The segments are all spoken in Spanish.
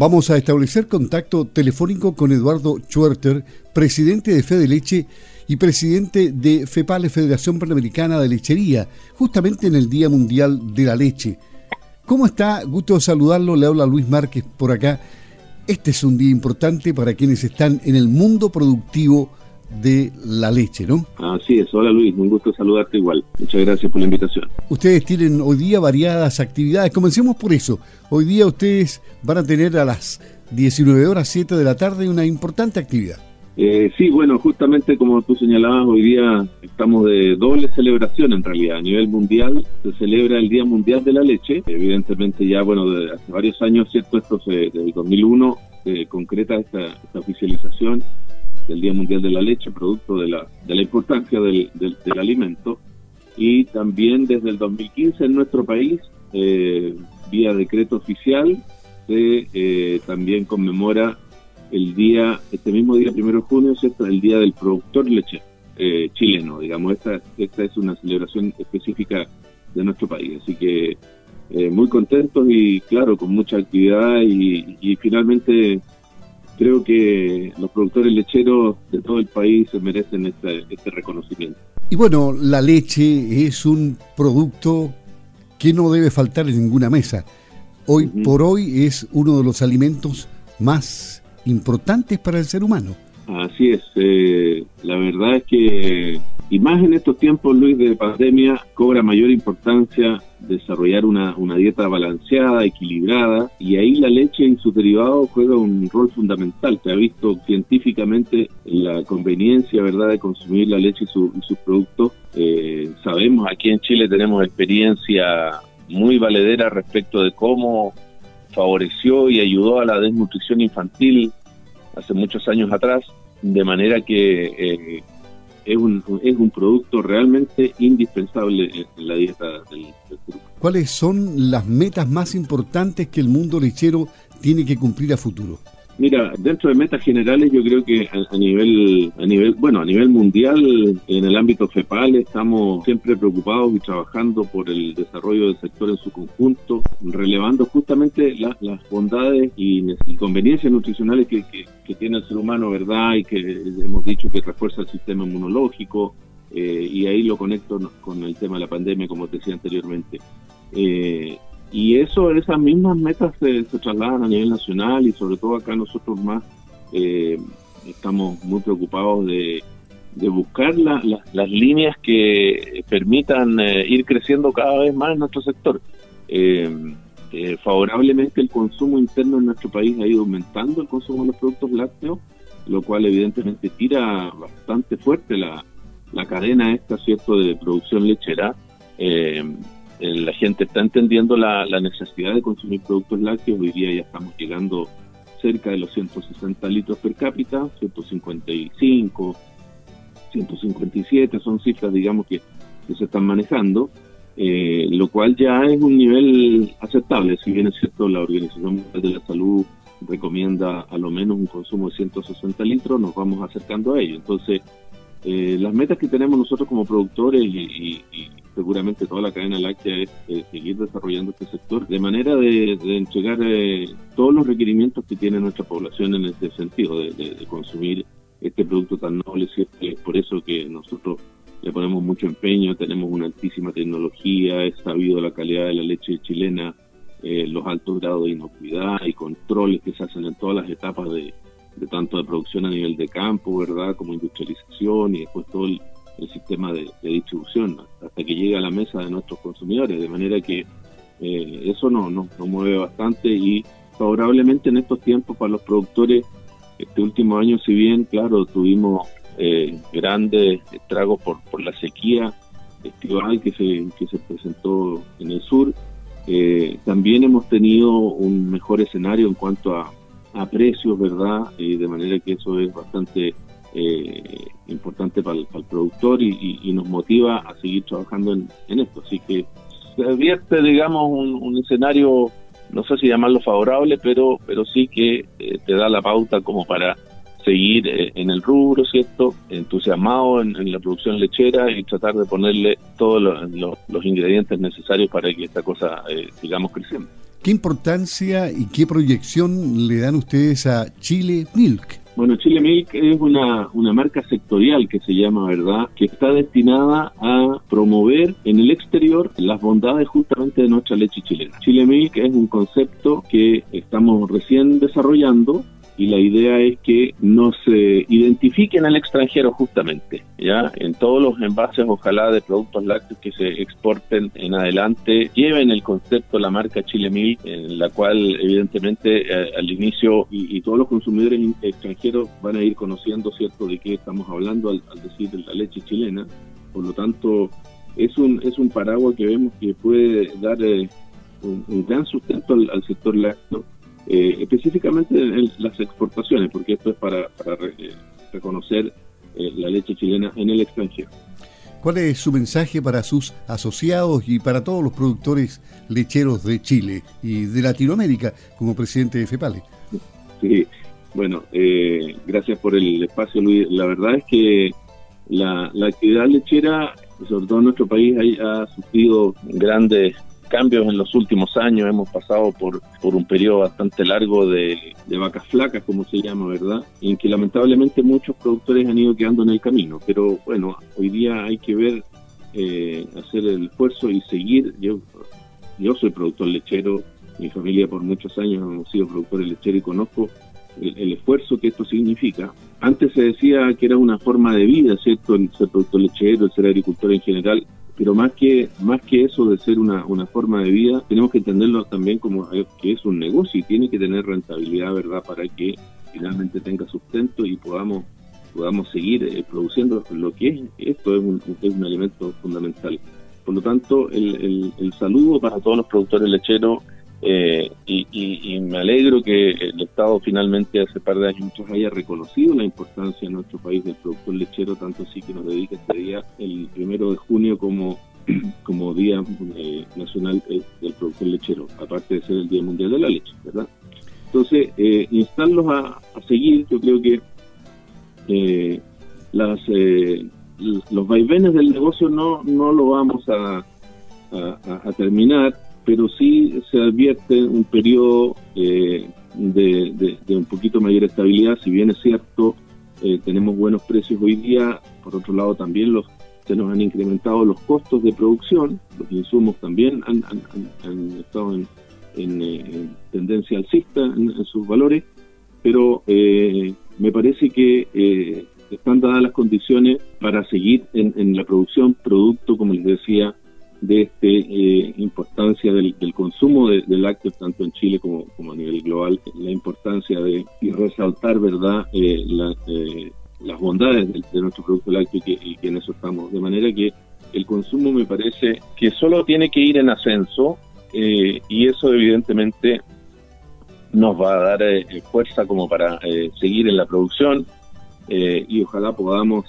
Vamos a establecer contacto telefónico con Eduardo Schwerter, presidente de Fede Leche y presidente de FEPALE, Federación Panamericana de Lechería, justamente en el Día Mundial de la Leche. ¿Cómo está? Gusto saludarlo, le habla Luis Márquez por acá. Este es un día importante para quienes están en el mundo productivo de la leche, ¿no? Así es, hola Luis, un gusto saludarte igual. Muchas gracias por la invitación. Ustedes tienen hoy día variadas actividades, comencemos por eso. Hoy día ustedes van a tener a las 19 horas 7 de la tarde una importante actividad. Eh, sí, bueno, justamente como tú señalabas, hoy día estamos de doble celebración en realidad. A nivel mundial se celebra el Día Mundial de la Leche. Evidentemente ya, bueno, desde hace varios años, ¿cierto? Esto se, desde el 2001 se concreta esta, esta oficialización del Día Mundial de la Leche, producto de la, de la importancia del, del, alimento. Y también desde el 2015 en nuestro país, eh, vía decreto oficial, se eh, también conmemora el día, este mismo día, primero de junio, ¿cierto? el Día del Productor Leche eh, chileno, digamos. Esta, esta es una celebración específica de nuestro país. Así que muy contentos y, claro, con mucha actividad y, y finalmente creo que los productores lecheros de todo el país se merecen este, este, reconocimiento. Y bueno, la leche es un producto que no debe faltar en ninguna mesa. Hoy por hoy es uno de los alimentos más importantes para el ser humano. Así es, eh, la verdad es que, y más en estos tiempos, Luis, de pandemia, cobra mayor importancia desarrollar una, una dieta balanceada, equilibrada, y ahí la leche y sus derivados juegan un rol fundamental. Se ha visto científicamente la conveniencia, ¿verdad?, de consumir la leche y, sus productos. Eh, sabemos, aquí en Chile tenemos experiencia muy valedera respecto de cómo favoreció y ayudó a la desnutrición infantil hace muchos años atrás, de manera que eh, es, un, es un producto realmente indispensable en la dieta del, del ¿Cuáles son las metas más importantes que el mundo lechero tiene que cumplir a futuro? Mira, dentro de metas generales yo creo que a, nivel a nivel bueno, a nivel mundial en el ámbito FEPAL estamos siempre preocupados y trabajando por el desarrollo del sector en su conjunto, relevando justamente las bondades y, conveniencias nutricionales que, tiene el ser humano, ¿verdad? Y que hemos dicho que refuerza el sistema inmunológico, eh, y ahí lo conecto con el tema de la pandemia, como te decía anteriormente. Eh, y eso, esas mismas metas se, trasladan a nivel nacional y sobre todo acá nosotros más eh, estamos muy preocupados de, buscar las líneas que permitan eh, ir creciendo cada vez más en nuestro sector. Eh, favorablemente el consumo interno en nuestro país ha ido aumentando el consumo de los productos lácteos, lo cual evidentemente tira bastante fuerte la, la cadena esta, ¿cierto?, de producción lechera. Eh, la gente está entendiendo la, necesidad de consumir productos lácteos. Hoy día ya estamos llegando cerca de los 160 litros per cápita, 155, 157 son cifras, digamos, que, se están manejando, eh, lo cual ya es un nivel aceptable. Si bien es cierto, la Organización Mundial de la Salud recomienda a lo menos un consumo de 160 litros, nos vamos acercando a ello. Entonces, eh, las metas que tenemos nosotros como productores y, seguramente toda la cadena láctea es seguir desarrollando este sector de manera de, entregar eh, todos los requerimientos que tiene nuestra población en ese sentido, de, consumir este producto tan noble. Es por eso que nosotros le ponemos mucho empeño, tenemos una altísima tecnología, es sabido la calidad de la leche chilena, eh, los altos grados de inocuidad y controles que se hacen en todas las etapas de, de tanto de producción a nivel de campo, ¿verdad? Como industrialización y después todo el, sistema de, distribución hasta que llegue a la mesa de nuestros consumidores. De manera que eh, eso no, no, nos mueve bastante y favorablemente en estos tiempos para los productores, este último año, si bien, claro, tuvimos eh, grandes estragos por, por la sequía estival que se, que se presentó en el sur, eh, también hemos tenido un mejor escenario en cuanto a a precios, ¿verdad? Y de manera que eso es bastante eh, importante para el, productor y, nos motiva a seguir trabajando en, esto. Así que se advierte, digamos, un, escenario, no sé si llamarlo favorable, pero, pero sí que eh, te da la pauta como para seguir eh, en el rubro, ¿cierto? Entusiasmado en, la producción lechera y tratar de ponerle todos los, ingredientes necesarios para que esta cosa sigamos creciendo. ¿Qué importancia y qué proyección le dan ustedes a Chile Milk? Bueno, Chile Milk es una, una marca sectorial que se llama, ¿verdad?, que está destinada a promover en el exterior las bondades justamente de nuestra leche chilena. Chile Milk es un concepto que estamos recién desarrollando y la idea es que nos identifiquen al extranjero justamente, ya en todos los envases ojalá de productos lácteos que se exporten en adelante lleven el concepto la marca Chile Milk en la cual evidentemente eh, al inicio y, todos los consumidores extranjeros van a ir conociendo cierto de qué estamos hablando al, decir la leche chilena, por lo tanto es un es un paraguas que vemos que puede dar eh, un, gran sustento al sector lácteo eh, específicamente en las exportaciones, porque esto es para, eh, reconocer eh, la leche chilena en el extranjero. ¿Cuál es su mensaje para sus asociados y para todos los productores lecheros de Chile y de Latinoamérica como presidente de FEPALE? Sí, bueno, gracias por el espacio, Luis. La verdad es que la, actividad lechera, sobre todo en nuestro país, ha sufrido grandes cambios en los últimos años, hemos pasado por, por un periodo bastante largo de, vacas flacas, como se llama, ¿verdad? En que lamentablemente muchos productores han ido quedando en el camino. Pero bueno, hoy día hay que ver, eh, hacer el esfuerzo y seguir. Yo, yo soy productor lechero, mi familia por muchos años hemos sido productores lecheros y conozco el, el, esfuerzo que esto significa. Antes se decía que era una forma de vida, ¿cierto? El ser productor lechero, el ser agricultor en general, pero más que más que eso de ser una, una forma de vida, tenemos que entenderlo también como que es un negocio y tiene que tener rentabilidad, ¿verdad? Para que finalmente tenga sustento y podamos podamos seguir eh, produciendo lo que es esto es un, es un alimento fundamental. Por lo tanto, el, el, el saludo para todos los productores lecheros eh, y, me alegro que el Estado finalmente hace par de años haya reconocido la importancia en nuestro país del productor lechero, tanto así que nos dedica este día el primero de junio como, como Día eh, Nacional eh, del Productor Lechero, aparte de ser el Día Mundial de la Leche, ¿verdad? Entonces, instarlos a, seguir, yo creo que las los vaivenes del negocio no, no lo vamos a, a terminar pero sí se advierte un periodo eh, de, un poquito mayor estabilidad, si bien es cierto, eh, tenemos buenos precios hoy día, por otro lado también los se nos han incrementado los costos de producción, los insumos también han, estado en, eh, tendencia alcista en, sus valores, pero me parece que están dadas las condiciones para seguir en, en la producción, producto, como les decía, de esta eh, importancia del, consumo de, lácteos tanto en Chile como, a nivel global, la importancia de y resaltar verdad eh, eh, las bondades de, nuestro producto lácteo y que, en eso estamos. De manera que el consumo me parece que solo tiene que ir en ascenso y eso evidentemente nos va a dar fuerza como para seguir en la producción y ojalá podamos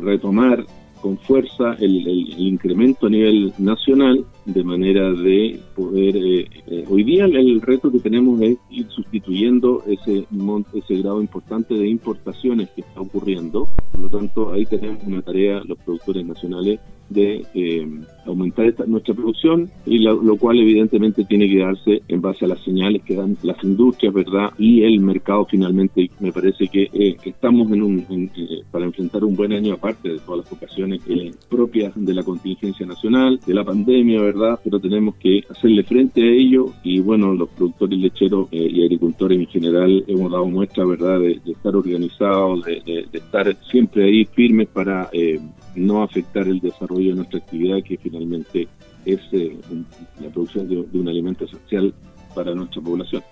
retomar con fuerza el, incremento a nivel nacional de manera de poder... Eh, eh, hoy día el, reto que tenemos es ir sustituyendo ese, ese grado importante de importaciones que está ocurriendo. Por lo tanto, ahí tenemos una tarea los productores nacionales de eh, aumentar esta, nuestra producción y lo, cual evidentemente tiene que darse en base a las señales que dan las industrias, ¿verdad? Y el mercado finalmente. Me parece que eh, estamos en un, eh, para enfrentar un buen año aparte de todas las ocasiones propias de la contingencia nacional, de la pandemia, ¿verdad? Pero tenemos que hacerle frente a ello y bueno, los productores lecheros y agricultores en general hemos dado muestra, ¿verdad? De, estar organizados, de, de, estar siempre ahí firmes para no afectar el desarrollo de nuestra actividad, que finalmente es eh, la producción de, un alimento esencial para nuestra población.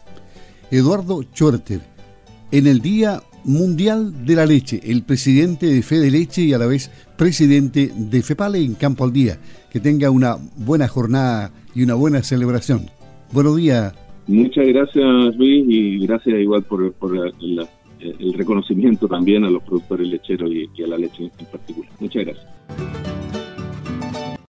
Eduardo Chorter, en el Día Mundial de la Leche, el presidente de Fede Leche y a la vez presidente de FEPALE en Campo al Día. Que tenga una buena jornada y una buena celebración. Buenos días. Muchas gracias Luis y gracias igual por, el reconocimiento también a los productores lecheros y, a la leche en particular. Muchas gracias.